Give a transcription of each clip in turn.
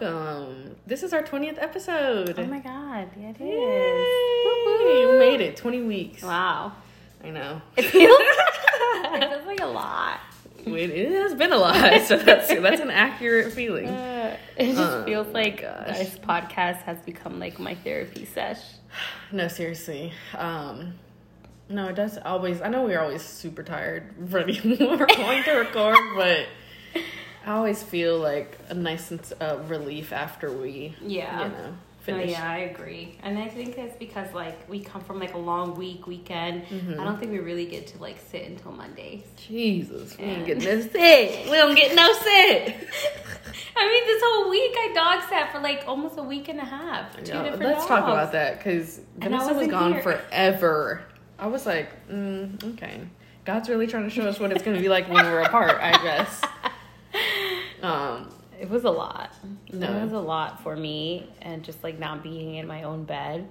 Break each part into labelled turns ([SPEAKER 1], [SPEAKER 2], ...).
[SPEAKER 1] Hi there, friends.
[SPEAKER 2] Welcome. This is our 20th episode.
[SPEAKER 1] Oh my god, yeah, it
[SPEAKER 2] Yay!
[SPEAKER 1] is.
[SPEAKER 2] We made it 20 weeks.
[SPEAKER 1] Wow.
[SPEAKER 2] I know.
[SPEAKER 1] It feels, it feels like a lot.
[SPEAKER 2] It, it has been a lot, so that's that's an accurate feeling.
[SPEAKER 1] Uh, it just
[SPEAKER 2] Oh
[SPEAKER 1] feels like
[SPEAKER 2] gosh.
[SPEAKER 1] this podcast has become like my therapy sesh.
[SPEAKER 2] No, seriously. Um, no, it does always. I know we're always super tired ready when we're going to record, but I always feel like a nice sense of relief after we,
[SPEAKER 1] Yeah.
[SPEAKER 2] you know, finish.
[SPEAKER 1] yeah, I agree. And I think it's because like we come from like a long week, weekend.
[SPEAKER 2] Mm-hmm.
[SPEAKER 1] I don't think we really get to like sit until Mondays.
[SPEAKER 2] Jesus, we ain't
[SPEAKER 1] And-
[SPEAKER 2] getting no sit. We don't get no sit.
[SPEAKER 1] I mean, this whole week I dog sat for like almost a week and a half. Two different
[SPEAKER 2] let's talk about that because Vanessa was gone
[SPEAKER 1] here.
[SPEAKER 2] forever. I was like, mm, okay, God's really trying to show us what it's going to be like when we're apart. I guess. Um,
[SPEAKER 1] It was a lot.
[SPEAKER 2] No.
[SPEAKER 1] It was a lot for me, and just like not being in my own bed.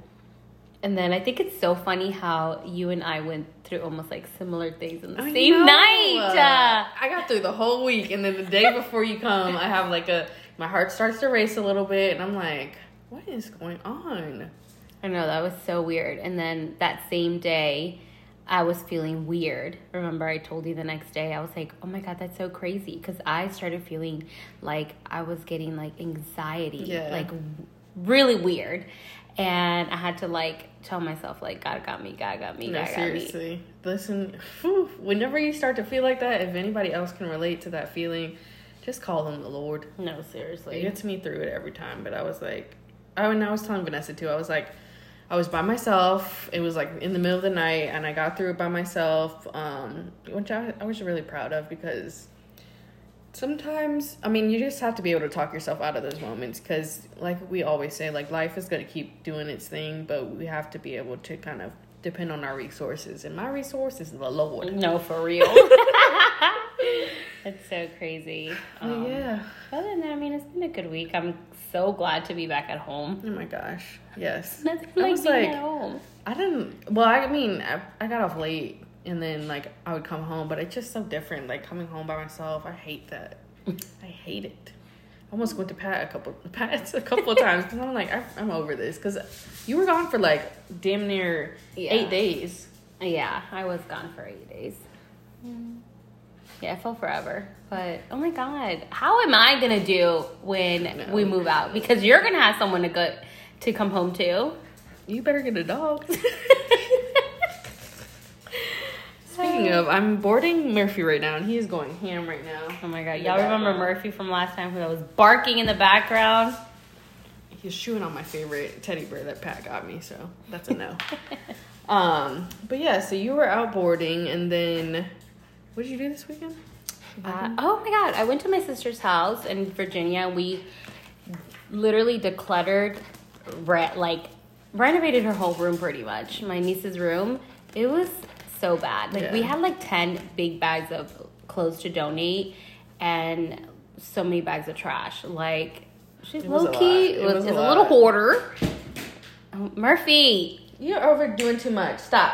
[SPEAKER 1] And then I think it's so funny how you and I went through almost like similar things in the
[SPEAKER 2] I
[SPEAKER 1] same
[SPEAKER 2] know.
[SPEAKER 1] night. Uh,
[SPEAKER 2] I got through the whole week, and then the day before you come, I have like a my heart starts to race a little bit, and I'm like, what is going on?
[SPEAKER 1] I know that was so weird. And then that same day, I was feeling weird. Remember, I told you the next day, I was like, oh my God, that's so crazy. Because I started feeling like I was getting like anxiety,
[SPEAKER 2] Yeah.
[SPEAKER 1] like w- really weird. And I had to like tell myself, like, God got me, God got me,
[SPEAKER 2] No,
[SPEAKER 1] God got me.
[SPEAKER 2] seriously. Listen, whew, whenever you start to feel like that, if anybody else can relate to that feeling, just call them the Lord.
[SPEAKER 1] No, seriously.
[SPEAKER 2] It
[SPEAKER 1] seriously.
[SPEAKER 2] gets me through it every time. But I was like, oh, and I was telling Vanessa too. I was like, I was by myself. It was like in the middle of the night, and I got through it by myself, um, which I, I was really proud of because sometimes, I mean, you just have to be able to talk yourself out of those moments because, like we always say, like life is going to keep doing its thing, but we have to be able to kind of depend on our resources. And my resource is the Lord.
[SPEAKER 1] No, for real. it's so crazy. Um,
[SPEAKER 2] yeah.
[SPEAKER 1] Other than that, I mean, it's been a good week. I'm so glad to be back at home.
[SPEAKER 2] Oh my gosh. Yes.
[SPEAKER 1] Nothing
[SPEAKER 2] I
[SPEAKER 1] like
[SPEAKER 2] was
[SPEAKER 1] being
[SPEAKER 2] like-
[SPEAKER 1] at home.
[SPEAKER 2] I didn't. Well, I mean, I, I got off late, and then like I would come home, but it's just so different. Like coming home by myself, I hate that. I hate it. I almost went to Pat a couple Pat's a couple of times because I'm like I, I'm over this because you were gone for like damn near
[SPEAKER 1] Yeah.
[SPEAKER 2] eight days.
[SPEAKER 1] Yeah, I was gone for eight days. Yeah, it felt forever. But oh my god, how am I gonna do when we move out? Because you're gonna have someone to go to come home to.
[SPEAKER 2] You better get a dog. Speaking of, I'm boarding Murphy right now, and he is going ham right now.
[SPEAKER 1] Oh my god, y'all remember. Murphy from last time who was barking in the background?
[SPEAKER 2] He's chewing on my favorite teddy bear that Pat got me, so that's a no. um, but yeah, so you were out boarding, and then what did you do this weekend?
[SPEAKER 1] Uh, oh my god, I went to my sister's house in Virginia. We literally decluttered, re- like renovated her whole room pretty much. My niece's room. It was so bad. Like we had like ten big bags of clothes to donate, and so many bags of trash. Like she's
[SPEAKER 2] a
[SPEAKER 1] low key. It was,
[SPEAKER 2] was a
[SPEAKER 1] a little hoarder. Oh, Murphy,
[SPEAKER 2] You're overdoing too much. Stop.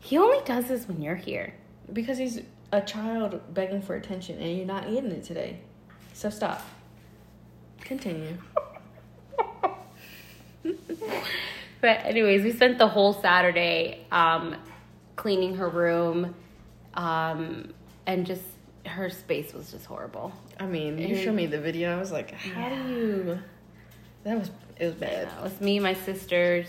[SPEAKER 1] he only does this when you're here.
[SPEAKER 2] Because he's a child begging for attention, and you're not getting it today. So stop. Continue.
[SPEAKER 1] But anyways, we spent the whole Saturday um, cleaning her room, um, and just her space was just horrible.
[SPEAKER 2] I mean, you showed me the video. I was like, how do you? That was it was bad.
[SPEAKER 1] It was me, my sisters,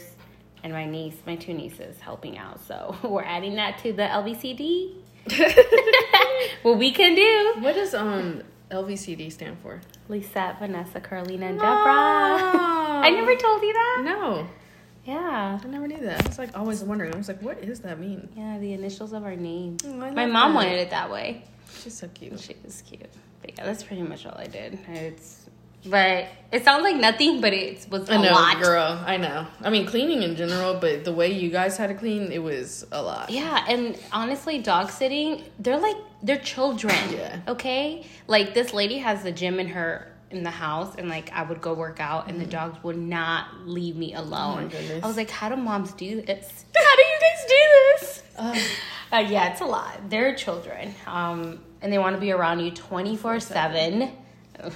[SPEAKER 1] and my niece, my two nieces, helping out. So we're adding that to the LVCD. what we can do.
[SPEAKER 2] what does um LVCD stand for?
[SPEAKER 1] Lisette, Vanessa, Carolina, and Deborah. I never told you that.
[SPEAKER 2] No,
[SPEAKER 1] Yeah.
[SPEAKER 2] I never knew that. I was like always wondering. I was like, what does that mean?
[SPEAKER 1] Yeah, the initials of our name.
[SPEAKER 2] Oh,
[SPEAKER 1] My mom
[SPEAKER 2] that.
[SPEAKER 1] wanted it that way.
[SPEAKER 2] She's so cute.
[SPEAKER 1] She is cute. But yeah, that's pretty much all I did. It's but it sounds like nothing, but it was a
[SPEAKER 2] I know,
[SPEAKER 1] lot.
[SPEAKER 2] girl. I know. I mean, cleaning in general, but the way you guys had to clean, it was a lot.
[SPEAKER 1] Yeah, and honestly, dog sitting, they're like they're children.
[SPEAKER 2] Yeah.
[SPEAKER 1] Okay? Like this lady has the gym in her in the house and like I would go work out and the dogs would not leave me alone.
[SPEAKER 2] Goodness.
[SPEAKER 1] I was like, how do moms do this? How do you guys do this?
[SPEAKER 2] Um,
[SPEAKER 1] Uh, yeah, it's a lot. They're children. Um and they want to be around you 24/7.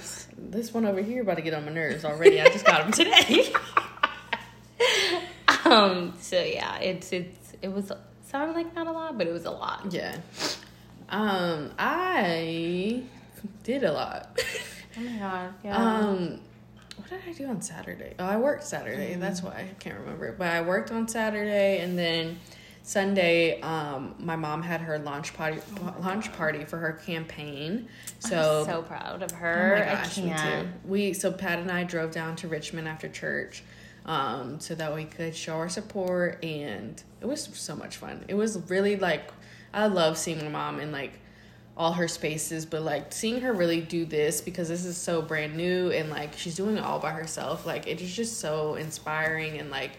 [SPEAKER 2] This one over here about to get on my nerves already. I just got him today.
[SPEAKER 1] um. So yeah, it's it's it was sounded like not a lot, but it was a lot.
[SPEAKER 2] yeah. Um, I did a lot.
[SPEAKER 1] Oh my god. Yeah.
[SPEAKER 2] Um, what did I do on Saturday? Oh, I worked Saturday. That's why I can't remember. But I worked on Saturday, and then Sunday, um, my mom had her launch party launch party for her campaign. So,
[SPEAKER 1] I'm so proud of
[SPEAKER 2] oh
[SPEAKER 1] her.
[SPEAKER 2] my gosh,
[SPEAKER 1] I can't.
[SPEAKER 2] too. We so Pat and I drove down to Richmond after church. Um, so that we could show our support and it was so much fun. It was really like I love seeing my mom in like all her spaces, but like seeing her really do this because this is so brand new and like she's doing it all by herself. Like it is just so inspiring and like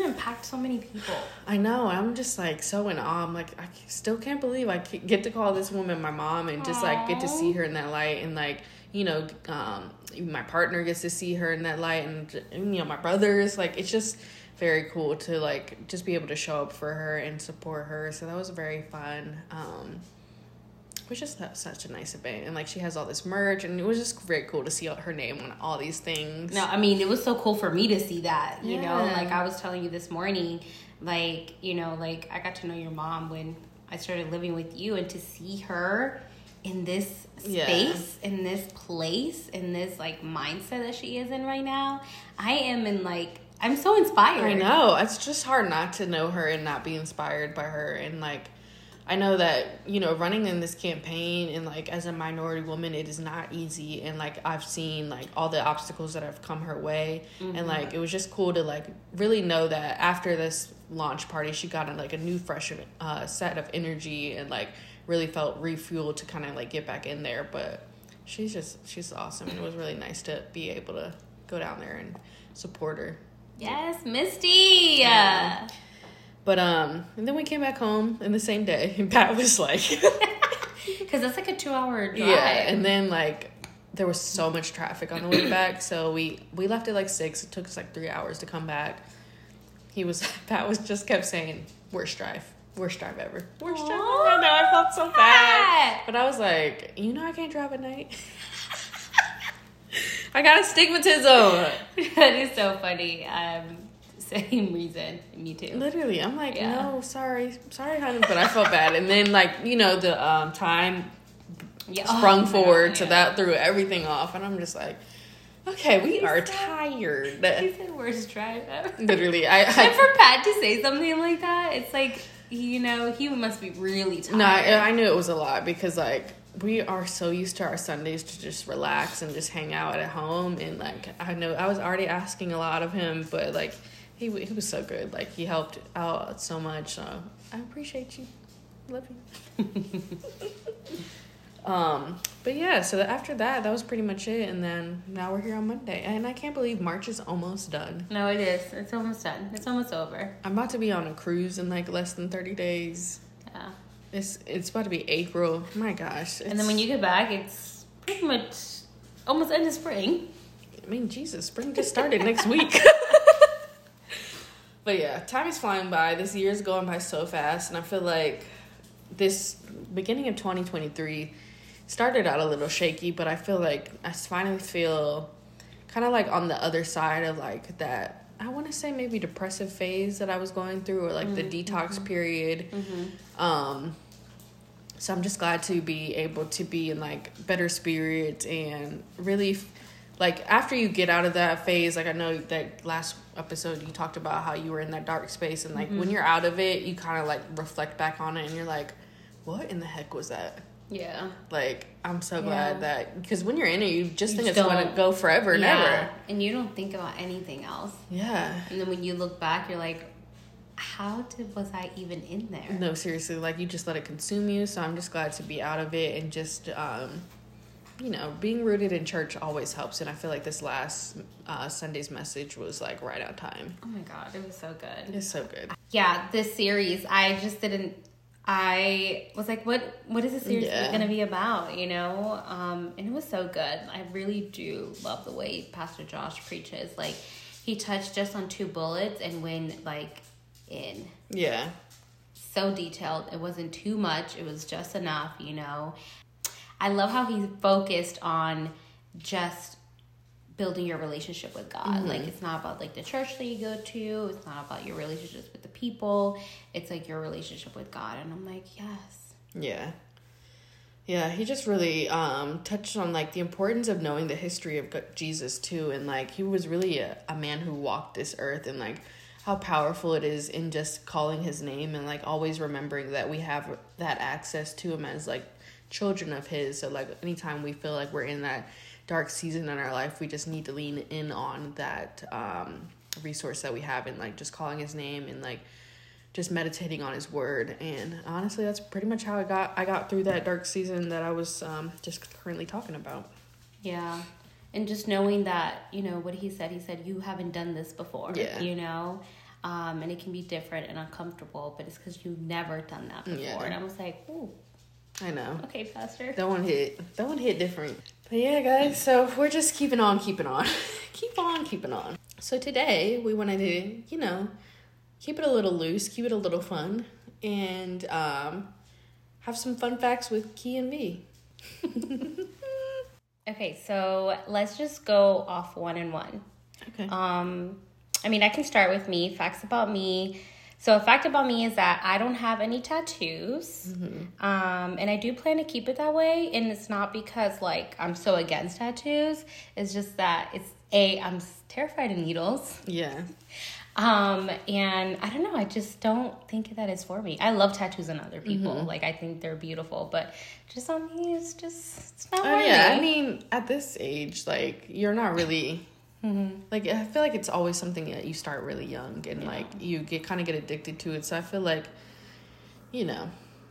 [SPEAKER 1] Impact so many people.
[SPEAKER 2] I know I'm just like so in awe. I'm like I still can't believe I get to call this woman my mom and just like get to see her in that light and like you know um my partner gets to see her in that light and, and you know my brothers like it's just very cool to like just be able to show up for her and support her. So that was very fun. Um was just such a nice event and like she has all this merch and it was just very cool to see her name on all these things.
[SPEAKER 1] No, I mean it was so cool for me to see that. You know, like I was telling you this morning, like you know, like I got to know your mom when I started living with you, and to see her in this
[SPEAKER 2] Yeah.
[SPEAKER 1] space, in this place, in this like mindset that she is in right now, I am in like I'm so inspired.
[SPEAKER 2] I know. It's just hard not to know her and not be inspired by her. And like, I know that, you know, running in this campaign and like as a minority woman, it is not easy. And like, I've seen like all the obstacles that have come her way. And like, it was just cool to like really know that after this launch party, she got like a new, fresh uh, set of energy and like really felt refueled to kind of like get back in there. But she's just, she's awesome. And it was really nice to be able to go down there and support her.
[SPEAKER 1] Yes, Misty.
[SPEAKER 2] Yeah. But um, and then we came back home in the same day, and Pat was like,
[SPEAKER 1] Because that's like a two-hour drive.
[SPEAKER 2] yeah. And then like there was so much traffic on the way back, so we we left at like six. It took us like three hours to come back. He was Pat was just kept saying worst drive, worst drive ever, worst drive ever. I know I felt so bad, but I was like, you know, I can't drive at night. I got astigmatism.
[SPEAKER 1] that is so funny. Um, same reason. Me too.
[SPEAKER 2] Literally, I'm like,
[SPEAKER 1] Yeah.
[SPEAKER 2] no, sorry, sorry, honey, but I felt bad. And then, like, you know, the um, time
[SPEAKER 1] Yeah.
[SPEAKER 2] sprung
[SPEAKER 1] Oh
[SPEAKER 2] forward,
[SPEAKER 1] God,
[SPEAKER 2] so
[SPEAKER 1] yeah.
[SPEAKER 2] that threw everything off. And I'm just like, okay, we are
[SPEAKER 1] said-
[SPEAKER 2] tired.
[SPEAKER 1] He said worst drive ever.
[SPEAKER 2] Literally, I,
[SPEAKER 1] and
[SPEAKER 2] I
[SPEAKER 1] for Pat to say something like that, it's like you know he must be really tired.
[SPEAKER 2] no, I, I knew it was a lot because like we are so used to our Sundays to just relax and just hang out at home, and like I know I was already asking a lot of him, but like he he was so good. Like he helped out so much. So I appreciate you. Love you. Um, but yeah, so after that, that was pretty much it, and then now we're here on Monday, and I can't believe March is almost done.
[SPEAKER 1] no, it is. It's almost done. It's almost over.
[SPEAKER 2] I'm about to be on a cruise in like less than thirty days.
[SPEAKER 1] Yeah.
[SPEAKER 2] It's it's about to be April. My gosh!
[SPEAKER 1] And then when you get back, it's pretty much almost end of spring.
[SPEAKER 2] I mean, Jesus, spring just started next week. but yeah, time is flying by. This year is going by so fast, and I feel like this beginning of 2023 started out a little shaky, but I feel like I finally feel kind of like on the other side of like that. I want to say maybe depressive phase that I was going through, or like the mm, detox mm-hmm. period. Mm-hmm. Um, so I'm just glad to be able to be in like better spirits and really f- like after you get out of that phase like I know that last episode you talked about how you were in that dark space and like when you're out of it you kind of like reflect back on it and you're like what in the heck was that
[SPEAKER 1] Yeah.
[SPEAKER 2] like I'm so
[SPEAKER 1] Yeah.
[SPEAKER 2] glad that because when you're in it you just
[SPEAKER 1] You
[SPEAKER 2] think
[SPEAKER 1] just
[SPEAKER 2] it's going to go forever and
[SPEAKER 1] yeah.
[SPEAKER 2] ever
[SPEAKER 1] And you don't think about anything else.
[SPEAKER 2] yeah
[SPEAKER 1] And then when you look back, you're like, how did was I even in there?
[SPEAKER 2] No, seriously, like you just let it consume you. So I'm just glad to be out of it and just, um, you know, being rooted in church always helps. And I feel like this last uh, Sunday's message was like right on time.
[SPEAKER 1] Oh my god, it was so good.
[SPEAKER 2] It's so good.
[SPEAKER 1] yeah this series i just didn't i was like what what is this series
[SPEAKER 2] Yeah.
[SPEAKER 1] going to be about you know um and it was so good i really do love the way pastor josh preaches like he touched just on two bullets and went like in
[SPEAKER 2] Yeah.
[SPEAKER 1] so detailed it wasn't too much it was just enough you know i love how he's focused on just building your relationship with God.
[SPEAKER 2] Mm-hmm.
[SPEAKER 1] Like it's not about like the church that you go to. It's not about your relationships with the people. It's like your relationship with God. And I'm like, yes.
[SPEAKER 2] Yeah. Yeah, he just really um, touched on like the importance of knowing the history of Jesus too, and like he was really a, a man who walked this earth, and like how powerful it is in just calling his name and like always remembering that we have that access to him as like children of his. So like anytime we feel like we're in that dark season in our life, we just need to lean in on that um, resource that we have, and like just calling his name and like just meditating on his word and honestly that's pretty much how i got i got through that dark season that i was um, just currently talking about
[SPEAKER 1] Yeah. And just knowing that, you know, what he said, he said, you haven't done this before,
[SPEAKER 2] Yeah.
[SPEAKER 1] you know? Um, and it can be different and uncomfortable, but it's because you've never done that before.
[SPEAKER 2] Yeah.
[SPEAKER 1] And I was like, ooh,
[SPEAKER 2] i know
[SPEAKER 1] okay, faster.
[SPEAKER 2] that one hit that one hit different but yeah guys so we're just keeping on keeping on keep on keeping on so today we wanted to you know keep it a little loose keep it a little fun and um, have some fun facts with Ki and Vee
[SPEAKER 1] Okay, so let's just go off one and one.
[SPEAKER 2] okay
[SPEAKER 1] Um, I mean, I can start with me. Facts about me. So, a fact about me is that I don't have any tattoos. Um, and I do plan to keep it that way. And it's not because, like, I'm so against tattoos. It's just that it's A, I'm terrified of needles.
[SPEAKER 2] yeah
[SPEAKER 1] Um, and I don't know, I just don't think that is for me. I love tattoos on other people. Like, I think they're beautiful. But just on me, it's just, it's not
[SPEAKER 2] Oh
[SPEAKER 1] for
[SPEAKER 2] yeah,
[SPEAKER 1] me.
[SPEAKER 2] I mean, at this age, like you're not really like I feel like it's always something that you start really young and like you get kind of get addicted to it. So I feel like, you know,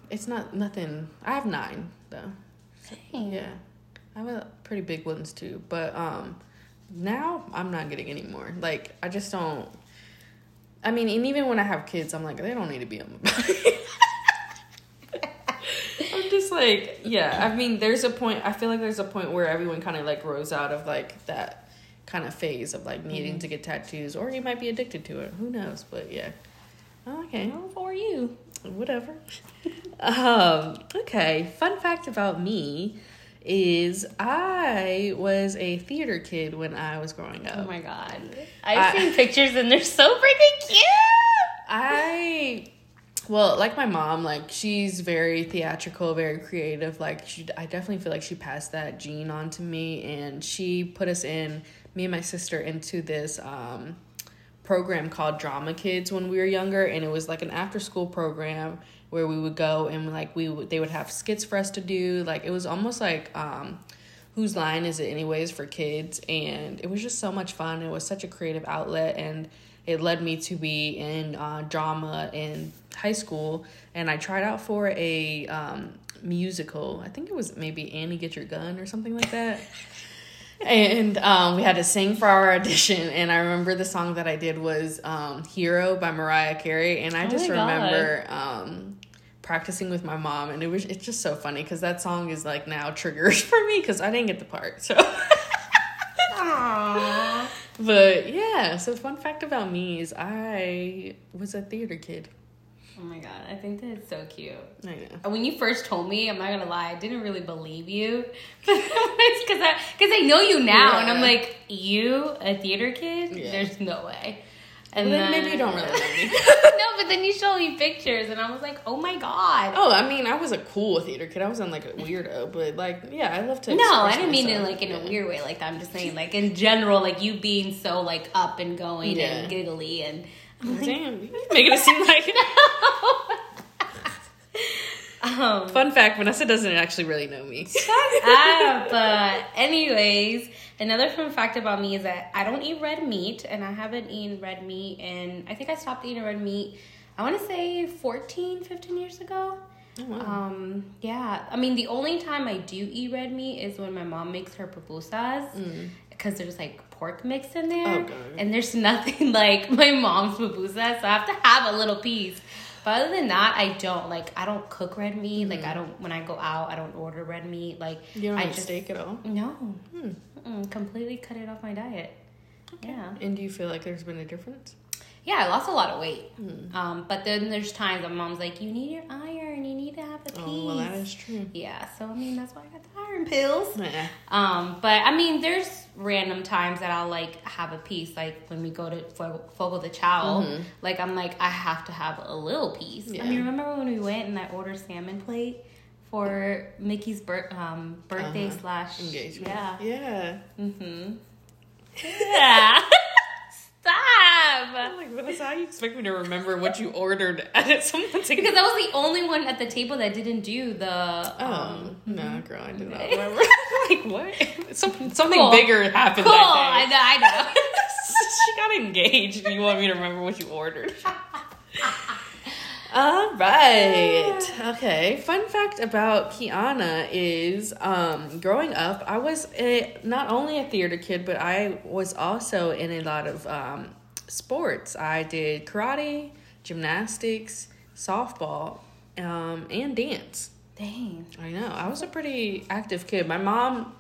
[SPEAKER 2] it's not nothing. I have nine though.
[SPEAKER 1] Dang.
[SPEAKER 2] Yeah, I have a pretty big ones too. But um, now I'm not getting any more. Like I just don't. I mean, and even when I have kids, I'm like they don't need to be on my body. I'm just like, yeah. I mean, there's a point. I feel like there's a point where everyone kind of like grows out of like that kind of phase of like needing to get tattoos, or you might be addicted to it. Who knows? But yeah. Okay,
[SPEAKER 1] Well, for you.
[SPEAKER 2] whatever. um. Okay. Fun fact about me is I was a theater kid when I was growing up.
[SPEAKER 1] Oh my god. I've
[SPEAKER 2] I-
[SPEAKER 1] seen pictures and they're so freaking cute.
[SPEAKER 2] I well, like my mom, like she's very theatrical, very creative. Like she, I definitely feel like she passed that gene on to me, and she put us in me and my sister into this um, program called Drama Kids when we were younger, and it was like an after school program where we would go and like we would they would have skits for us to do. Like it was almost like um, whose line is it anyways for kids, and it was just so much fun. It was such a creative outlet and it led me to be in uh, drama in high school and i tried out for a um, musical i think it was maybe annie get your gun or something like that and um, we had to sing for our audition. And i remember the song that i did was um, hero by mariah carey. And i
[SPEAKER 1] Oh
[SPEAKER 2] just remember um, practicing with my mom. And it was it's just so funny because that song is like now triggers for me because i didn't get the part so. But yeah, so fun fact about me is I was a theater kid.
[SPEAKER 1] Oh my god, I think that it's so cute.
[SPEAKER 2] I know.
[SPEAKER 1] And When you first told me, I'm not gonna lie, I didn't really believe you. because I, cause I know you now, and I'm like, you, a theater kid?
[SPEAKER 2] Yeah.
[SPEAKER 1] There's no way.
[SPEAKER 2] And
[SPEAKER 1] And
[SPEAKER 2] then maybe you don't really know me.
[SPEAKER 1] no, but then you showed me pictures, and I was like, oh my god.
[SPEAKER 2] Oh, I mean, I was a cool theater kid. I wasn't like a weirdo, but like, yeah, I love to.
[SPEAKER 1] No, I didn't mean it like in a weird way like that. I'm just saying like in general, like you being so like up and going
[SPEAKER 2] Yeah.
[SPEAKER 1] and giggly and
[SPEAKER 2] Like, Damn, making it seem like.
[SPEAKER 1] Um
[SPEAKER 2] Fun fact: Vanessa doesn't actually really know me.
[SPEAKER 1] ah, but anyways, another fun fact about me is that I don't eat red meat and I haven't eaten red meat and I think I stopped eating red meat I want to say 14, 15 years ago.
[SPEAKER 2] Oh, wow.
[SPEAKER 1] Um, yeah. I mean, the only time I do eat red meat is when my mom makes her pupusas because there's like pork mixed in there.
[SPEAKER 2] Mm. Oh, God.
[SPEAKER 1] And there's nothing like my mom's pupusas, so I have to have a little piece. But other than that, I don't like. I don't cook red meat. Like I don't when I go out, I don't order red meat. Like
[SPEAKER 2] Mm. you don't
[SPEAKER 1] I
[SPEAKER 2] eat steak at all.
[SPEAKER 1] No,
[SPEAKER 2] Hmm.
[SPEAKER 1] Completely cut it off my diet. Yeah.
[SPEAKER 2] And do you feel like there's been a difference?
[SPEAKER 1] Yeah, I lost a lot of weight.
[SPEAKER 2] Hmm.
[SPEAKER 1] Um, but then there's times when mom's like, "You need your iron. You need to have a
[SPEAKER 2] Oh,
[SPEAKER 1] piece.
[SPEAKER 2] well, that is true.
[SPEAKER 1] Yeah, so I mean that's why I got the iron pills.
[SPEAKER 2] Yeah.
[SPEAKER 1] Um, but I mean, there's random times that I'll like have a piece, like when we go to Fogo, Fogo de Chao. Like I'm like I have to have a little piece. I mean, remember when we went and I ordered salmon plate for Mickey's bir- um, birthday
[SPEAKER 2] Uh-huh.
[SPEAKER 1] slash
[SPEAKER 2] Engagement.
[SPEAKER 1] Yeah.
[SPEAKER 2] Yeah.
[SPEAKER 1] Mm-hmm. Yeah. Stop.
[SPEAKER 2] I'm like, Vanessa, how you expect me to remember what you ordered at someone's
[SPEAKER 1] Because I was the only one at the table that didn't do the.
[SPEAKER 2] Oh
[SPEAKER 1] Um,
[SPEAKER 2] no, girl, I did not remember. like what? Something something
[SPEAKER 1] Cool.
[SPEAKER 2] bigger happened
[SPEAKER 1] cool. I know. I know.
[SPEAKER 2] she got engaged, and you want me to remember what you ordered? All right. Okay. Fun fact about Kiana is, um, growing up, I was a, not only a theater kid, but I was also in a lot of um, sports. I did karate, gymnastics, softball, um, and dance.
[SPEAKER 1] Dang.
[SPEAKER 2] I know. I was a pretty active kid. My mom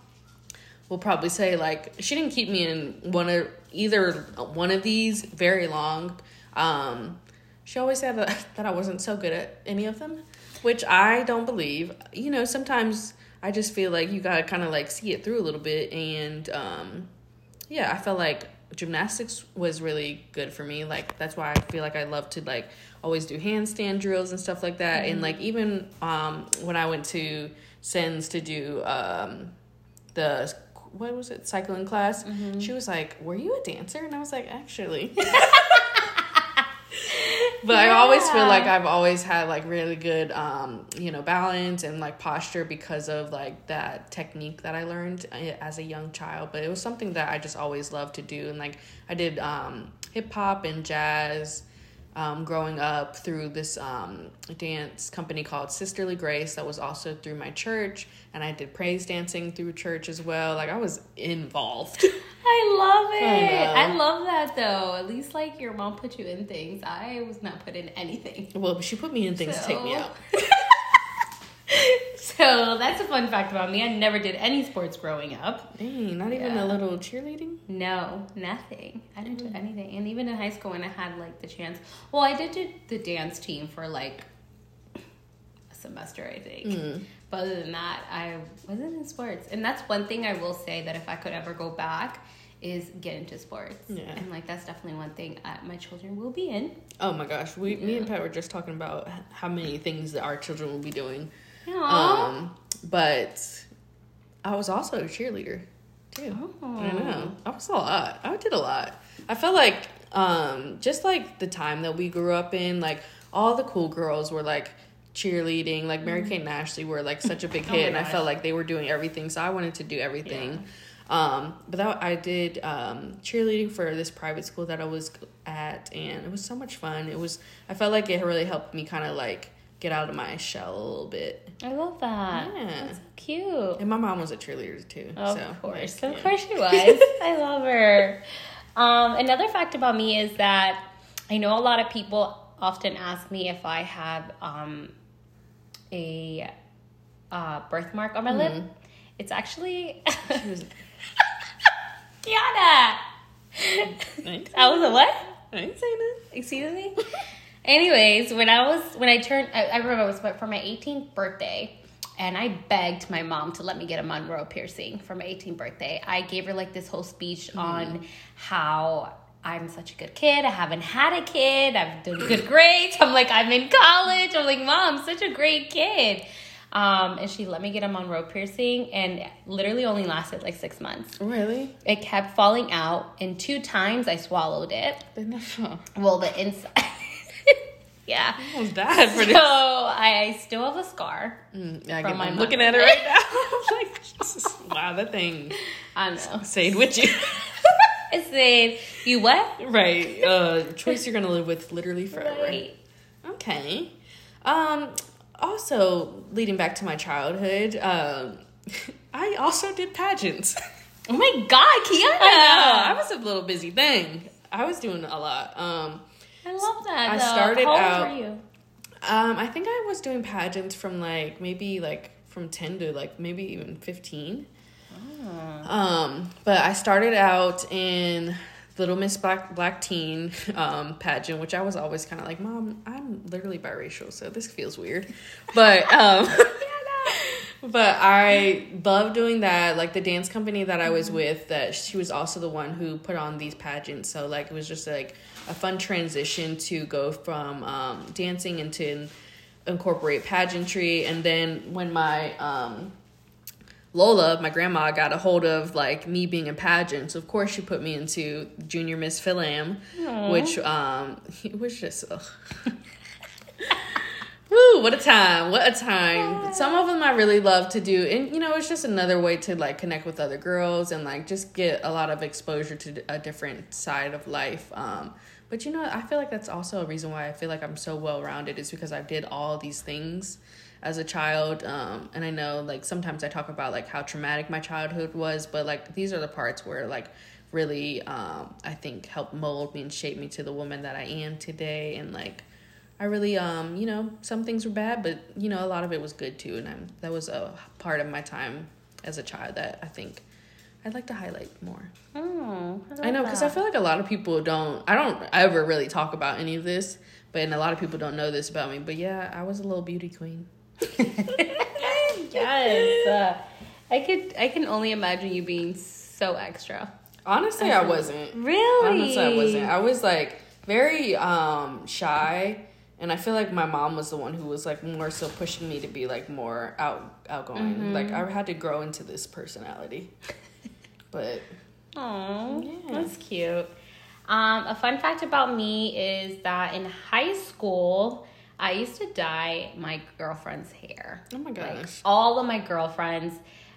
[SPEAKER 2] will probably say like she didn't keep me in one of either one of these very long. Um, she always said that, that I wasn't so good at any of them, which I don't believe. You know, sometimes I just feel like you gotta kind of like see it through a little bit, and um, yeah, I felt like gymnastics was really good for me. Like that's why I feel like I love to like always do handstand drills and stuff like that. And like even um when I went to Sens to do um the what was it cycling class, she was like, "Were you a dancer?" And I was like, "Actually." But I always feel like I've always had like really good um, you know, balance and like posture because of like that technique that I learned uh, as a young child. But it was something that I just always loved to do. And like I did um hip hop and jazz um, growing up through this um, dance company called Sisterly Grace that was also through my church, and I did praise dancing through church as well. Like I was involved.
[SPEAKER 1] I love it. I,
[SPEAKER 2] know.
[SPEAKER 1] love that though. At least like your mom put you in things. I was not put in anything.
[SPEAKER 2] well, she put me in things to take me out.
[SPEAKER 1] So that's a fun fact about me. I never did any sports growing up.
[SPEAKER 2] Dang, not even
[SPEAKER 1] Yeah.
[SPEAKER 2] a little cheerleading.
[SPEAKER 1] No, nothing. I didn't
[SPEAKER 2] Mm.
[SPEAKER 1] do anything. And even in high school when I had like the chance. Well, I did do the dance team for like a semester, I think.
[SPEAKER 2] Mm.
[SPEAKER 1] But other than that, I wasn't in sports. And that's one thing I will say that if I could ever go back is get into sports.
[SPEAKER 2] Yeah.
[SPEAKER 1] And like that's definitely one thing uh, my children will be in.
[SPEAKER 2] Oh my gosh, we me and Pat were just talking about how many things that our children will be doing.
[SPEAKER 1] Aww.
[SPEAKER 2] Um, but I was also a cheerleader too.
[SPEAKER 1] Oh.
[SPEAKER 2] I know. I was a lot. I did a lot. I felt like um just like the time that we grew up in, like all the cool girls were like cheerleading, like Mary Kate and Ashley were like such a big
[SPEAKER 1] Oh
[SPEAKER 2] hit and I felt like they were doing everything. So I wanted to do everything. Um, but that I did um cheerleading for this private school that I was at and it was so much fun. It was I felt like it really helped me kind of like get out of my shell a little bit.
[SPEAKER 1] I love that.
[SPEAKER 2] Yeah.
[SPEAKER 1] That's so cute.
[SPEAKER 2] And my mom was a cheerleader too.
[SPEAKER 1] Of
[SPEAKER 2] so,
[SPEAKER 1] course.
[SPEAKER 2] like,
[SPEAKER 1] Of
[SPEAKER 2] yeah.
[SPEAKER 1] course she was. I love her. Um, another fact about me is that I know a lot of people often ask me if I have um, a uh, birthmark on my lip. It's actually
[SPEAKER 2] was-
[SPEAKER 1] Kiana.
[SPEAKER 2] Thanks.
[SPEAKER 1] I was a what?
[SPEAKER 2] I ain't saying that.
[SPEAKER 1] Excuse me. Anyways, when I was when I turned, I, I remember it was for my 18th birthday, and I begged my mom to let me get a Monroe piercing for my 18th birthday. I gave her like this whole speech on how I'm such a good kid. I haven't had a kid. I've done good grades. I'm like I'm in college. I'm like mom, such a great kid. Um, and she let me get a Monroe piercing, and literally only lasted like six months.
[SPEAKER 2] Really?
[SPEAKER 1] It kept falling out, and two times I swallowed it.
[SPEAKER 2] Enough.
[SPEAKER 1] Well, the inside. yeah.
[SPEAKER 2] I almost died for
[SPEAKER 1] So
[SPEAKER 2] this.
[SPEAKER 1] I still have a scar.
[SPEAKER 2] Mm, yeah, I
[SPEAKER 1] From my
[SPEAKER 2] I'm looking at it right now. I'm like, Jesus, wow, that thing
[SPEAKER 1] I know.
[SPEAKER 2] stayed with you.
[SPEAKER 1] I said, you what?
[SPEAKER 2] right. Uh, choice you're gonna live with literally forever.
[SPEAKER 1] Right.
[SPEAKER 2] Okay. Um. Also, leading back to my childhood, um, I also did pageants.
[SPEAKER 1] Oh my God, Kiana.
[SPEAKER 2] I know. I was a little busy thing. I was doing a lot. Um.
[SPEAKER 1] I love that.
[SPEAKER 2] I
[SPEAKER 1] though.
[SPEAKER 2] started
[SPEAKER 1] How old
[SPEAKER 2] out-
[SPEAKER 1] were you?
[SPEAKER 2] Um, I think I was doing pageants from like maybe like from ten to like maybe even fifteen.
[SPEAKER 1] Oh.
[SPEAKER 2] Um, but I started out in Little Miss Black Black Teen um, pageant, which I was always kind of like, Mom, I'm literally biracial, so this feels weird. But um, but I love doing that. Like the dance company that I was with, that she was also the one who put on these pageants. So like it was just like a fun transition to go from um, dancing into incorporate pageantry. And then when my um, Lola, my grandma, got a hold of like me being in pageants. So of course, she put me into Junior Miss Philam, which um, it was just. Ugh. Woo, what a time. What a time. Some of them I really love to do. And, you know, it's just another way to, like, connect with other girls and, like, just get a lot of exposure to a different side of life. Um, but, you know, I feel like that's also a reason why I feel like I'm so well rounded is because I did all these things as a child. Um, and I know, like, sometimes I talk about, like, how traumatic my childhood was, but, like, these are the parts where, like, really, um, I think helped mold me and shape me to the woman that I am today. And, like, I really, um, you know, some things were bad, but you know, a lot of it was good too, and I'm, that was a part of my time as a child that I think I'd like to highlight more.
[SPEAKER 1] Oh,
[SPEAKER 2] I, know because I feel like a lot of people don't. I don't ever really talk about any of this, but and a lot of people don't know this about me. But yeah, I was a little beauty queen.
[SPEAKER 1] yes, uh, I could. I can only imagine you being so extra.
[SPEAKER 2] Honestly, I wasn't.
[SPEAKER 1] Really?
[SPEAKER 2] Honestly, I wasn't. I was like very um shy and I feel like my mom was the one who was like more so pushing me to be like more out outgoing. Mm-hmm. Like I had to grow into this personality. But
[SPEAKER 1] oh, yeah. that's cute. Um, a fun fact about me is that in high school, I used to dye my girlfriend's hair.
[SPEAKER 2] Oh my gosh!
[SPEAKER 1] Like, all of my girlfriends,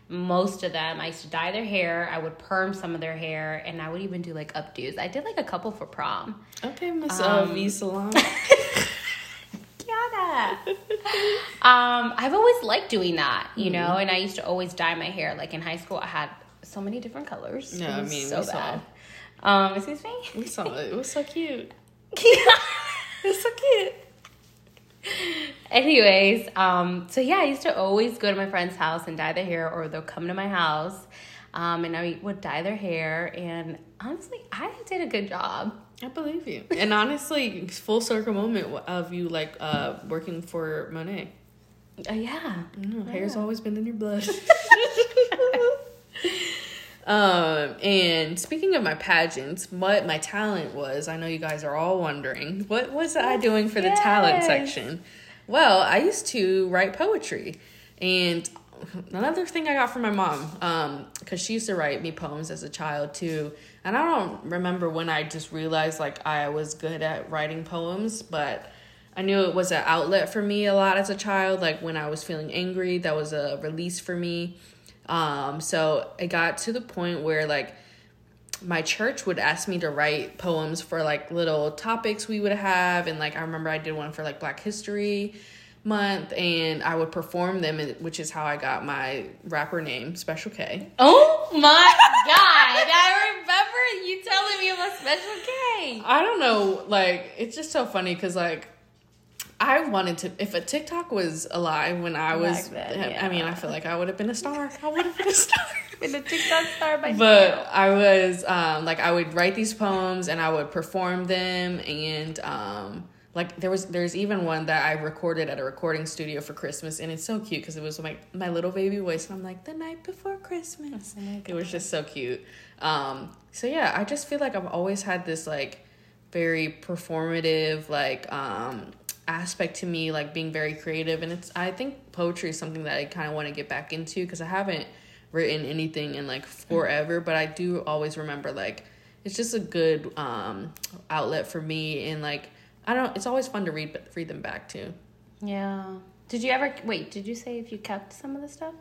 [SPEAKER 1] most of them, I used to dye their hair. I would perm some of their hair, and I would even do like updos. I did like a couple for prom.
[SPEAKER 2] Okay, Miss um, V Salon.
[SPEAKER 1] um, I've always liked doing that, you mm-hmm. know, and I used to always dye my hair. Like in high school, I had so many different colors.
[SPEAKER 2] No, I mean,
[SPEAKER 1] so bad. Um, excuse me.
[SPEAKER 2] We saw it. It was so cute.
[SPEAKER 1] it was so cute. Anyways, um, so yeah, I used to always go to my friend's house and dye their hair, or they'll come to my house, um, and I would dye their hair. And honestly, I did a good job.
[SPEAKER 2] I believe you. And honestly, full circle moment of you like uh working for Monet.
[SPEAKER 1] Uh, yeah.
[SPEAKER 2] No,
[SPEAKER 1] yeah.
[SPEAKER 2] hair's always been in your blood. um, and speaking of my pageants, what my talent was, I know you guys are all wondering, what was I doing for the yes. talent section? Well, I used to write poetry. And another thing I got from my mom, um, because she used to write me poems as a child too and I don't remember when I just realized like I was good at writing poems, but I knew it was an outlet for me a lot as a child. Like when I was feeling angry, that was a release for me. Um, so it got to the point where like my church would ask me to write poems for like little topics we would have, and like I remember I did one for like Black History month and I would perform them, which is how I got my rapper name, Special K.
[SPEAKER 1] Oh my god! I remember you telling me about Special K.
[SPEAKER 2] I don't know, like it's just so funny because like I wanted to. If a TikTok was alive when I was, yeah. I mean, I feel like I would have been a star. I would have been a star.
[SPEAKER 1] been a TikTok star by
[SPEAKER 2] But now. I was um, like, I would write these poems and I would perform them, and um, like there was there's even one that I recorded at a recording studio for Christmas and it's so cute because it was my my little baby voice and I'm like the night before Christmas. Oh it was just so cute. Um so yeah, I just feel like I've always had this like very performative like um aspect to me like being very creative and it's I think poetry is something that I kind of want to get back into because I haven't written anything in like forever but I do always remember like it's just a good um outlet for me and like I don't. It's always fun to read, but read them back too.
[SPEAKER 1] Yeah. Did you ever wait? Did you say if you kept some of the stuff?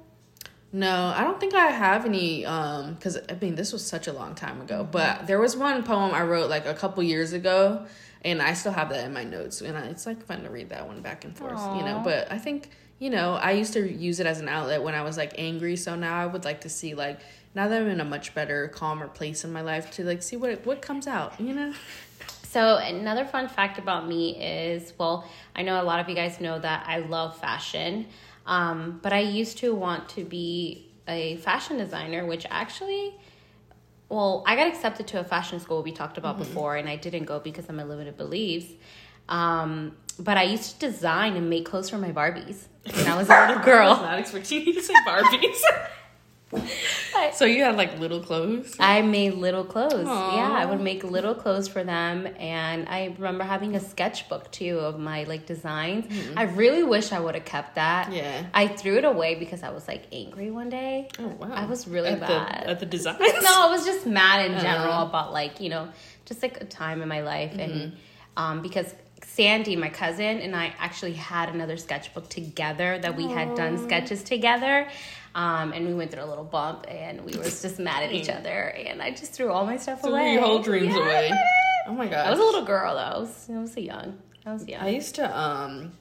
[SPEAKER 2] No, I don't think I have any. Um, because I mean, this was such a long time ago. Mm-hmm. But there was one poem I wrote like a couple years ago, and I still have that in my notes. And it's like fun to read that one back and forth, Aww. you know. But I think you know, I used to use it as an outlet when I was like angry. So now I would like to see like now that I'm in a much better, calmer place in my life to like see what what comes out, you know.
[SPEAKER 1] So, another fun fact about me is well, I know a lot of you guys know that I love fashion, um, but I used to want to be a fashion designer, which actually well, I got accepted to a fashion school we talked
[SPEAKER 2] Mm-hmm.
[SPEAKER 1] about before, and I didn't go because of my limited beliefs. Um, but I used to design and make clothes for my Barbies when I was a little
[SPEAKER 2] I was
[SPEAKER 1] girl.
[SPEAKER 2] not expecting you to say Barbies. so you had like little clothes.
[SPEAKER 1] I made little clothes.
[SPEAKER 2] Aw.
[SPEAKER 1] Yeah, I would make little clothes for them, and I remember having a sketchbook too of my like designs. I really wish I would have kept that.
[SPEAKER 2] Mm-hmm. Yeah.
[SPEAKER 1] I threw it away because I was like angry one day.
[SPEAKER 2] Oh wow!
[SPEAKER 1] I was really
[SPEAKER 2] at
[SPEAKER 1] bad.
[SPEAKER 2] The, at the designs.
[SPEAKER 1] no, I was just mad in general
[SPEAKER 2] Uh-huh.
[SPEAKER 1] about like you know just like a time in my life and
[SPEAKER 2] Mm-hmm.
[SPEAKER 1] um, because Sandy, my cousin, and I actually had another sketchbook together that we had done sketches together. Um, and we went through a little bump and we were just mad at each other and I just threw all my stuff
[SPEAKER 2] Threw
[SPEAKER 1] away.
[SPEAKER 2] your whole dreams
[SPEAKER 1] Yeah,
[SPEAKER 2] away. Oh my god!
[SPEAKER 1] I was a little girl though. I was, I was a young. I was young.
[SPEAKER 2] I used to um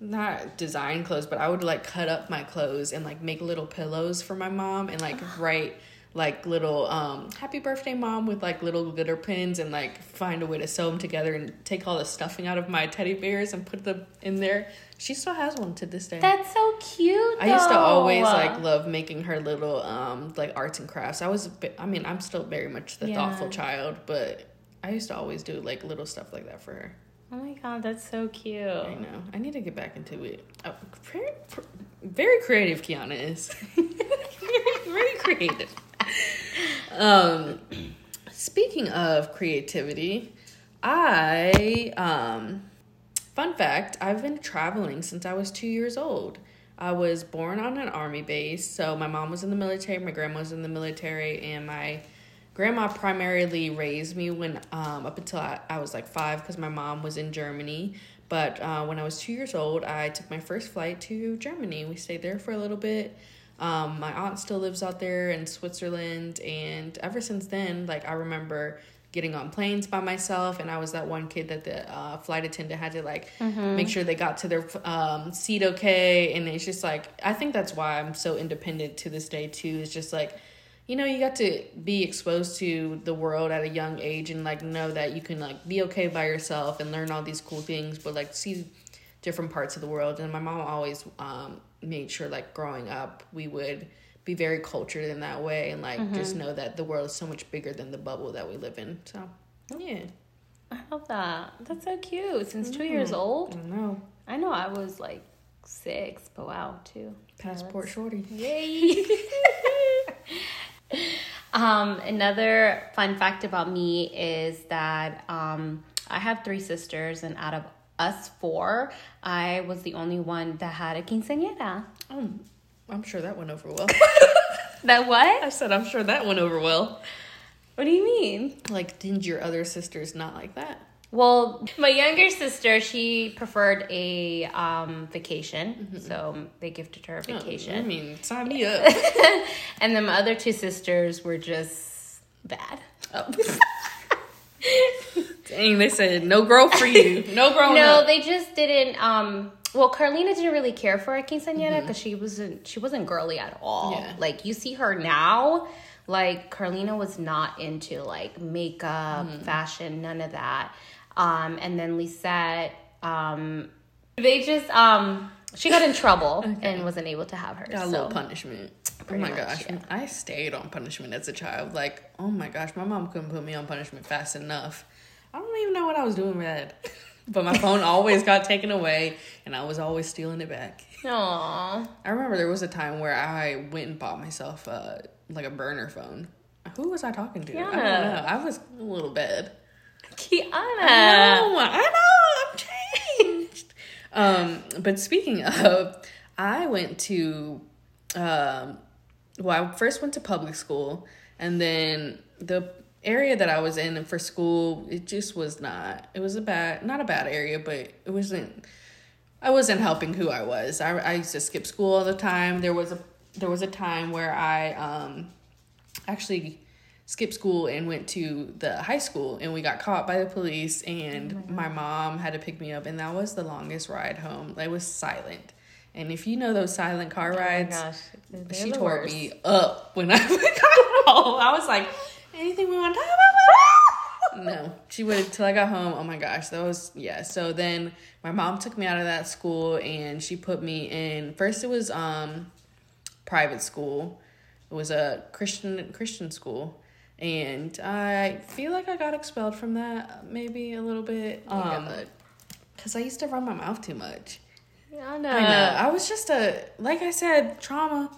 [SPEAKER 2] not design clothes, but I would like cut up my clothes and like make little pillows for my mom and like write like little um happy birthday mom with like little glitter pins and like find a way to sew them together and take all the stuffing out of my teddy bears and put them in there. She still has one to this day.
[SPEAKER 1] That's so cute.
[SPEAKER 2] I used to always like love making her little um like arts and crafts. I was bit, I mean, I'm still very much the
[SPEAKER 1] Yeah.
[SPEAKER 2] thoughtful child, but I used to always do like little stuff like that for her.
[SPEAKER 1] Oh my god, that's so cute.
[SPEAKER 2] I know. I need to get back into it. Oh, very, very creative, Kiana is. very creative. Um, speaking of creativity, I um, fun fact: I've been traveling since I was two years old. I was born on an army base, so my mom was in the military, my grandma was in the military, and my grandma primarily raised me when um, up until I, I was like five because my mom was in Germany. But uh, when I was two years old, I took my first flight to Germany. We stayed there for a little bit. Um, my aunt still lives out there in Switzerland, and ever since then, like I remember getting on planes by myself, and I was that one kid that the uh, flight attendant had to like make sure they got to their um, seat okay. And it's just like I think that's why I'm so independent to this day too. It's just like you know you got to be exposed to the world at a young age and like know that you can like be okay by yourself and learn all these cool things, but like see different parts of the world. And my mom always um, made sure like growing up we would be very cultured in that way and like just know that the world is so much bigger than the bubble that we live in. So yeah,
[SPEAKER 1] I love that. That's so cute. Since two years old.
[SPEAKER 2] I know.
[SPEAKER 1] I know I was like six, but wow, two.
[SPEAKER 2] Passport shorty.
[SPEAKER 1] Yay! um, another fun fact about me is that um, I have three sisters, and out of us four, I was the only one that had a quinceañera.
[SPEAKER 2] Oh, I'm sure that went over well.
[SPEAKER 1] That what?
[SPEAKER 2] I said I'm sure that went over well.
[SPEAKER 1] What do you mean?
[SPEAKER 2] Like, didn't your other sisters not like that?
[SPEAKER 1] Well, my younger sister, she preferred a um, vacation, so they gifted her a
[SPEAKER 2] Oh, I
[SPEAKER 1] vacation.
[SPEAKER 2] mean, sign me up.
[SPEAKER 1] and then my other two sisters were just bad.
[SPEAKER 2] Oh. Dang, they said no growth for you. No growing
[SPEAKER 1] no,
[SPEAKER 2] up.
[SPEAKER 1] they just didn't. Um, well, Carlina didn't really care for a quinceañera because she wasn't she wasn't girly at all.
[SPEAKER 2] Yeah.
[SPEAKER 1] Like you see her now, like Carlina was not into like makeup, fashion, none of that. Um, and then Lisette, um, they just um, she got in trouble and wasn't able to have her.
[SPEAKER 2] Got a
[SPEAKER 1] so.
[SPEAKER 2] little punishment. Oh my
[SPEAKER 1] much,
[SPEAKER 2] gosh.
[SPEAKER 1] yeah.
[SPEAKER 2] I stayed on punishment as a child. Like, oh my gosh, my mom couldn't put me on punishment fast enough. I don't even know what I was doing with that. But my phone always got taken away and I was always stealing it back.
[SPEAKER 1] Aww.
[SPEAKER 2] I remember there was a time where I went and bought myself uh, like a burner phone. Who was I talking to? I don't know. I was a little bad.
[SPEAKER 1] Kiana.
[SPEAKER 2] No, I know I'm changed. Um, but speaking of, I went to, um, well, I first went to public school, and then the area that I was in for school, it just was not. It was a bad, not a bad area, but it wasn't. I wasn't helping who I was. I, I used to skip school all the time. There was a there was a time where I um actually skipped school and went to the high school and we got caught by the police and my mom had to pick me up and that was the longest ride home. It was silent. And if you know those silent car rides,
[SPEAKER 1] Oh gosh.
[SPEAKER 2] she tore
[SPEAKER 1] worst.
[SPEAKER 2] me up when I got home. I was like, anything we want to talk about? no, she waited till I got home. Oh my gosh, that was yeah. So then my mom took me out of that school and she put me in. First, it was um private school. It was a Christian Christian school, and I feel like I got expelled from that maybe a little bit. Um, because I used to run my mouth too much.
[SPEAKER 1] I know.
[SPEAKER 2] I know. I was just a like I said, trauma.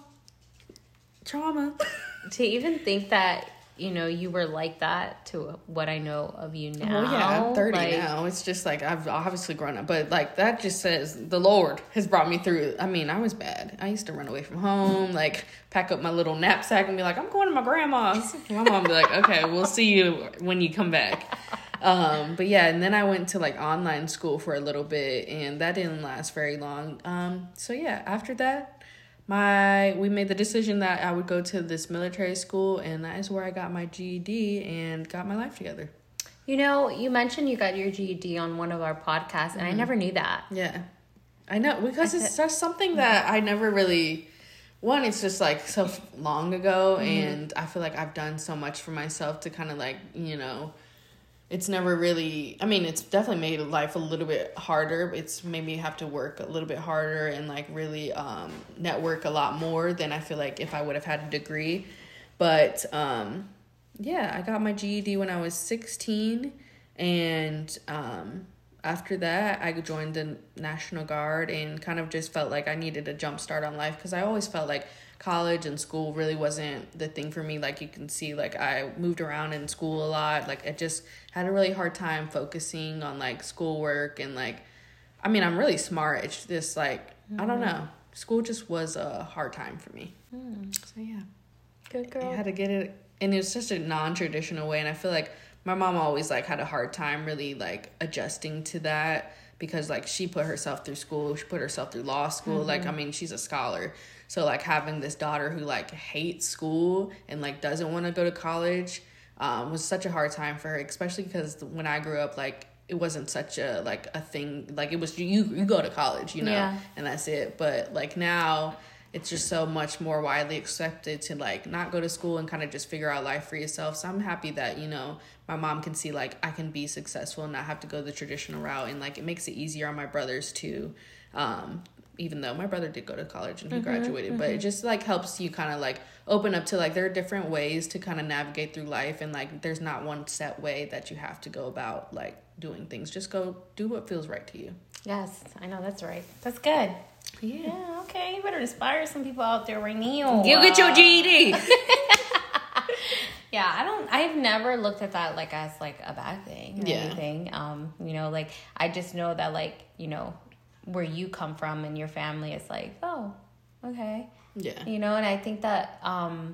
[SPEAKER 2] Trauma.
[SPEAKER 1] To even think that you know you were like that to what I know of you oh, now.
[SPEAKER 2] Well, yeah, I'm 30
[SPEAKER 1] like,
[SPEAKER 2] now. It's just like I've obviously grown up, but like that just says the Lord has brought me through. I mean, I was bad. I used to run away from home, like pack up my little knapsack and be like, I'm going to my grandma's. My mom be like, okay, we'll see you when you come back. Um, but yeah, and then I went to like online school for a little bit, and that didn't last very long. Um, so yeah, after that, my we made the decision that I would go to this military school, and that is where I got my GED and got my life together.
[SPEAKER 1] You know, you mentioned you got your GED on one of our podcasts,
[SPEAKER 2] Mm-hmm.
[SPEAKER 1] and I never knew that.
[SPEAKER 2] Yeah. I know because it's just something that I never really one it's just like so long ago and I feel like I've done so much for myself to kind of like, you know, it's never really I mean, it's definitely made life a little bit harder. It's made me have to work a little bit harder and like really um network a lot more than I feel like if I would have had a degree. But um yeah, I got my GED when I was 16 and um after that I joined the National Guard and kind of just felt like I needed a jump start on life cuz I always felt like college and school really wasn't the thing for me. Like you can see like I moved around in school a lot. Like I just had a really hard time focusing on like schoolwork and like I mean I'm really smart. It's just like I don't mm-hmm. know. School just was a hard time for me. Hmm. So yeah.
[SPEAKER 1] Good girl.
[SPEAKER 2] I had to get it, and it was such a non-traditional way. And I feel like my mom always like had a hard time really like adjusting to that because like she put herself through school, she put herself through law school. Like I mean, she's a scholar, so like having this daughter who like hates school and like doesn't want to go to college um, was such a hard time for her, especially because when I grew up, like it wasn't such a like a thing. Like it was you you go to college, you know,
[SPEAKER 1] Yeah.
[SPEAKER 2] and that's it. But like now it's just so much more widely accepted to like not go to school and kind of just figure out life for yourself. So I'm happy that, you know, my mom can see like I can be successful and not have to go the traditional route and like it makes it easier on my brothers too. Um even though my brother did go to college and he graduated, but it just like helps you kind of like open up to like there are different ways to kind of navigate through life and like there's not one set way that you have to go about like doing things. Just go do what feels right to you.
[SPEAKER 1] Yes, I know that's right. That's good.
[SPEAKER 2] Yeah.
[SPEAKER 1] Yeah, okay. You better inspire some people out there right now.
[SPEAKER 2] You get your GED.
[SPEAKER 1] Yeah, I don't. I've never looked at that like as like a bad thing or
[SPEAKER 2] Yeah.
[SPEAKER 1] anything. Um, you know, like I just know that like you know where you come from and your family is like, oh, okay,
[SPEAKER 2] yeah.
[SPEAKER 1] you know. And I think that um,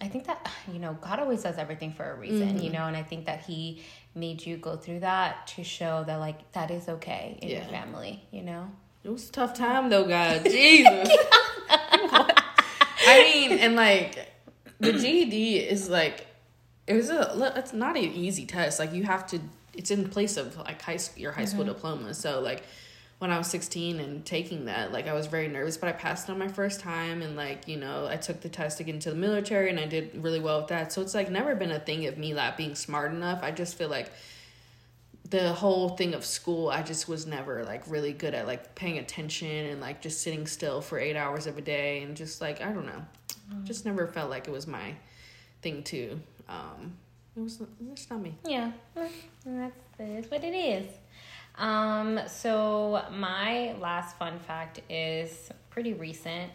[SPEAKER 1] I think that you know God always does everything for a reason, you
[SPEAKER 2] Mm-hmm.
[SPEAKER 1] know. And I think that He made you go through that to show that like that is okay in your family, you know.
[SPEAKER 2] It was a tough time though, God. Jesus. I mean, and like the GED is like it was a it's not an easy test. Like you have to it's in place of like high your high school mm-hmm. diploma. So like when I was 16 and taking that, like I was very nervous, but I passed on my first time and like, you know, I took the test to get into the military and I did really well with that. So it's like never been a thing of me like being smart enough. I just feel like the whole thing of school i just was never like really good at like paying attention and like just sitting still for eight hours of a day and just like i don't know just never felt like it was my thing too um it was it's not me
[SPEAKER 1] Yeah, that's that is what it is. Um, so my last fun fact is pretty recent.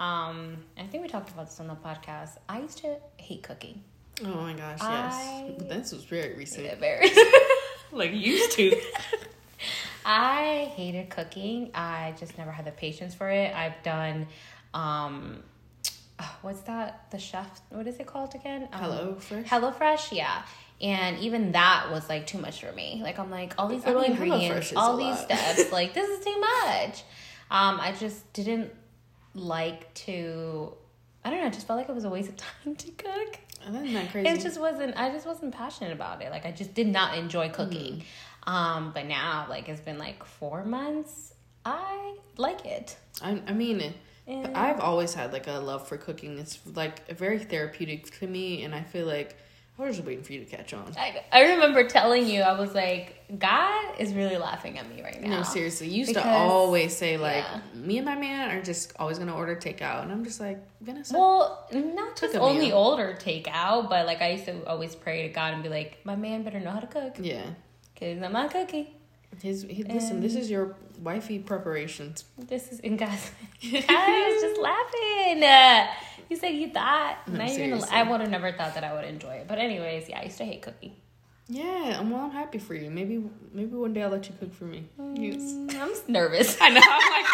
[SPEAKER 1] Um, I think we talked about this on the podcast. I used to hate cooking.
[SPEAKER 2] oh my gosh yes
[SPEAKER 1] I-
[SPEAKER 2] this was very recent
[SPEAKER 1] Very.
[SPEAKER 2] like used to
[SPEAKER 1] I hated cooking. I just never had the patience for it. I've done, um, oh, what's that? The chef. What is it called again? Um,
[SPEAKER 2] hello fresh
[SPEAKER 1] HelloFresh, yeah. And even that was like too much for me. Like I'm like all these
[SPEAKER 2] I mean,
[SPEAKER 1] ingredients, all these
[SPEAKER 2] lot.
[SPEAKER 1] steps. Like this is too much. Um, I just didn't like to. I don't know. I just felt like it was a waste of time to cook.
[SPEAKER 2] Isn't that crazy
[SPEAKER 1] It just wasn't. I just wasn't passionate about it. Like I just did not enjoy cooking. Um, but now like it's been like four months. I like it.
[SPEAKER 2] I, I mean
[SPEAKER 1] And-
[SPEAKER 2] I've always had like a love for cooking. It's like very therapeutic to me, and I feel like I was just waiting for you to catch on.
[SPEAKER 1] I, I remember telling you, I was like, God is really laughing at me right now.
[SPEAKER 2] No, seriously. You used to always say like,
[SPEAKER 1] yeah.
[SPEAKER 2] me and my man are just always gonna order takeout, and I'm just like, Vanessa.
[SPEAKER 1] Well, not just only
[SPEAKER 2] meal.
[SPEAKER 1] older takeout, but like I used to always pray to God and be like, my man better know how to cook
[SPEAKER 2] yeah.
[SPEAKER 1] because I'm not cooking.
[SPEAKER 2] His he, listen. This is your wifey preparations.
[SPEAKER 1] This is and guys, I was just laughing. You said you thought.
[SPEAKER 2] No,
[SPEAKER 1] not even. I would have never thought that I would enjoy it. But anyways, yeah, I used to hate cooking.
[SPEAKER 2] Yeah, I'm. well, I'm happy for you. Maybe maybe one day I'll let you cook for me. Yes.
[SPEAKER 1] Mm, I'm nervous.
[SPEAKER 2] I know. I'm like,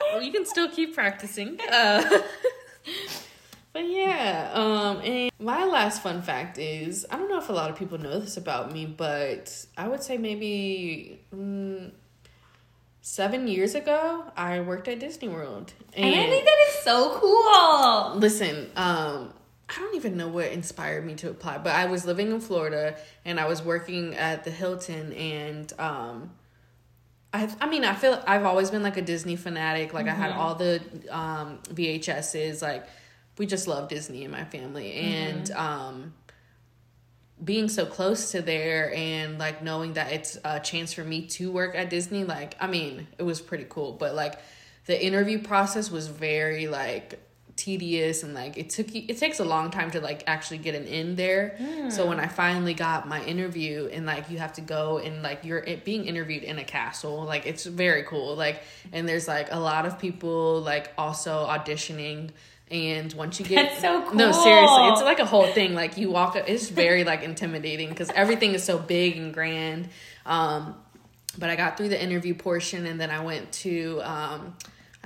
[SPEAKER 2] well, you can still keep practicing. Uh, but yeah, um, and my last fun fact is I don't know if a lot of people know this about me, but I would say maybe mm, seven years ago I worked at Disney World,
[SPEAKER 1] And I think that is so cool.
[SPEAKER 2] listen, um, I don't even know what inspired me to apply, but I was living in Florida and I was working at the Hilton and um I I mean, I feel I've always been like a Disney fanatic. Like I had all the um VHSs like we just love Disney in my family. And um being so close to there and like knowing that it's a chance for me to work at Disney, like I mean, it was pretty cool. But like the interview process was very like tedious and like it took you it takes a long time to like actually get an in there. So when I finally got my interview and like you have to go and like you're it being interviewed in a castle, like it's very cool. Like and there's like a lot of people like also auditioning and once you get
[SPEAKER 1] That's so cool.
[SPEAKER 2] no seriously it's like a whole thing like you walk up it's very like intimidating because everything is so big and grand um but i got through the interview portion and then i went to um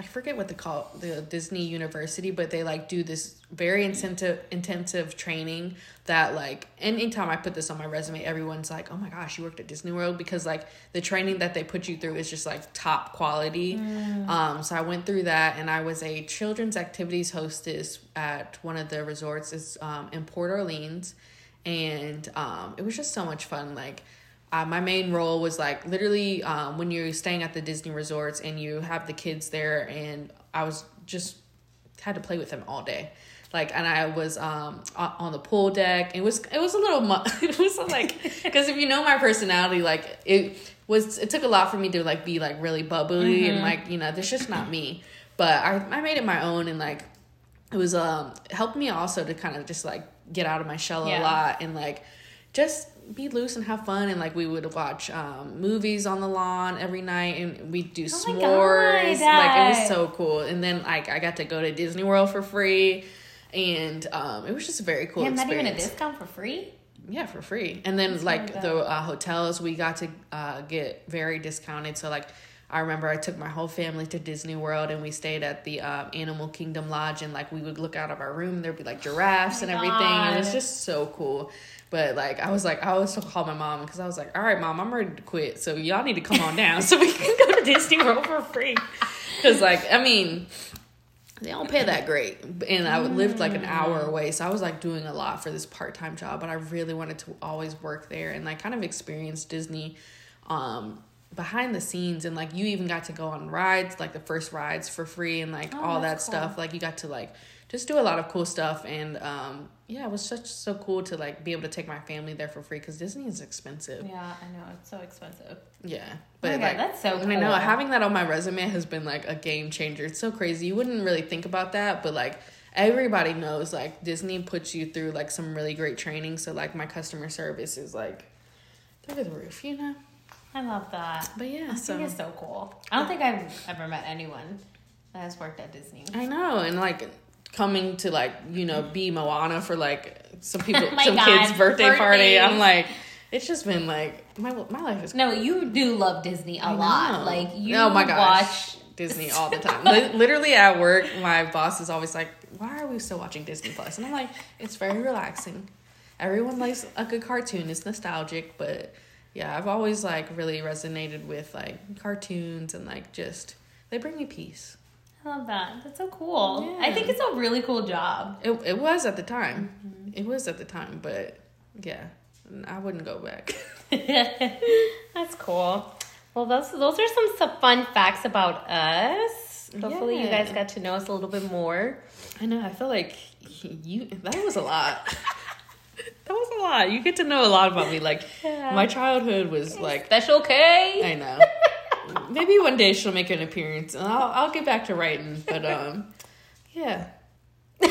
[SPEAKER 2] i forget what they call the disney university but they like do this very intensive intensive training that like anytime i put this on my resume everyone's like oh my gosh you worked at disney world because like the training that they put you through is just like top quality. Um so i went through that and i was a children's activities hostess at one of the resorts is um in port orleans. And um it was just so much fun like uh, my main role was like literally um, when you're staying at the Disney resorts and you have the kids there, and I was just had to play with them all day. Like, and I was um on the pool deck. It was it was a little mu- it was like because if you know my personality, like it was it took a lot for me to like be like really bubbly and like you know that's just not me. But I I made it my own and like it was um helped me also to kind of just like get out of my shell a lot and like just be loose and have fun and like we would watch um movies on the lawn every night and we'd do
[SPEAKER 1] Oh
[SPEAKER 2] s'mores
[SPEAKER 1] God.
[SPEAKER 2] like it was so cool and then like I got to go to Disney World for free and um it was just a very cool
[SPEAKER 1] Yeah, not even a discount for free.
[SPEAKER 2] Yeah, for free. And then
[SPEAKER 1] That's
[SPEAKER 2] like the uh, hotels, we got to uh, get very discounted. So like, I remember I took my whole family to Disney World and we stayed at the um, Animal Kingdom Lodge and like we would look out of our room. There'd be like giraffes
[SPEAKER 1] Oh
[SPEAKER 2] and everything. It was just so cool. But like I was like I always call my mom because I was like, all right, mom, I'm ready to quit. So y'all need to come on down so we can go to Disney World for free. Because like I mean, they don't pay that great and i lived like an hour away so i was like doing a lot for this part-time job but i really wanted to always work there and like kind of experience disney um behind the scenes and like you even got to go on rides like the first rides for free and like
[SPEAKER 1] Oh,
[SPEAKER 2] all that
[SPEAKER 1] cool.
[SPEAKER 2] stuff like you got to like just do a lot of cool stuff and um yeah it was such so cool to like be able to take my family there for free because disney is expensive
[SPEAKER 1] Yeah, I know it's so expensive.
[SPEAKER 2] yeah,
[SPEAKER 1] Oh
[SPEAKER 2] but
[SPEAKER 1] my God,
[SPEAKER 2] like
[SPEAKER 1] that's so Cool.
[SPEAKER 2] I know having that on my resume has been like a game changer. It's so crazy. You wouldn't really think about that, but like everybody knows like Disney puts you through like some really great training. So like my customer service is like through the roof, you know.
[SPEAKER 1] I love that.
[SPEAKER 2] But yeah,
[SPEAKER 1] I
[SPEAKER 2] so
[SPEAKER 1] think it's so cool. I don't think I've ever met anyone that has worked at Disney.
[SPEAKER 2] I know, and like coming to like you know be Moana for like some people, some
[SPEAKER 1] God,
[SPEAKER 2] kids' birthday party. I'm like, it's just been like my my life is
[SPEAKER 1] No, you do love Disney a
[SPEAKER 2] I
[SPEAKER 1] lot.
[SPEAKER 2] know.
[SPEAKER 1] Like you
[SPEAKER 2] oh my gosh.
[SPEAKER 1] watch
[SPEAKER 2] Disney all the time. Li- Literally at work, my boss is always like, "Why are we still watching Disney Plus?" And I'm like, "It's very relaxing. Everyone likes a good cartoon. It's nostalgic, but yeah, I've always like really resonated with like cartoons and like just they bring me peace.
[SPEAKER 1] I love that. That's so cool. I think it's a really cool job.
[SPEAKER 2] It it was at the time.
[SPEAKER 1] Mm-hmm.
[SPEAKER 2] It was at the time, but yeah, I wouldn't go back.
[SPEAKER 1] That's cool. Well, those those are some, some fun facts about us. Hopefully, you guys got to know us a little bit more.
[SPEAKER 2] I know. I feel like you that was a lot. that was a lot. You get to know a lot about me. Like
[SPEAKER 1] Yeah.
[SPEAKER 2] my childhood was like
[SPEAKER 1] Special K.
[SPEAKER 2] I know. Maybe one day she'll make an appearance, and I'll I'll get back to writing. But um, yeah.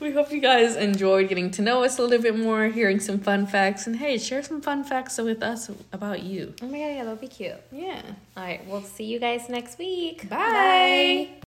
[SPEAKER 2] we hope you guys enjoyed getting to know us a little bit more, hearing some fun facts, and hey, share some fun facts with us about you.
[SPEAKER 1] Oh my god, yeah, that'll be cute.
[SPEAKER 2] Yeah.
[SPEAKER 1] All right, we'll see you guys next week.
[SPEAKER 2] Bye.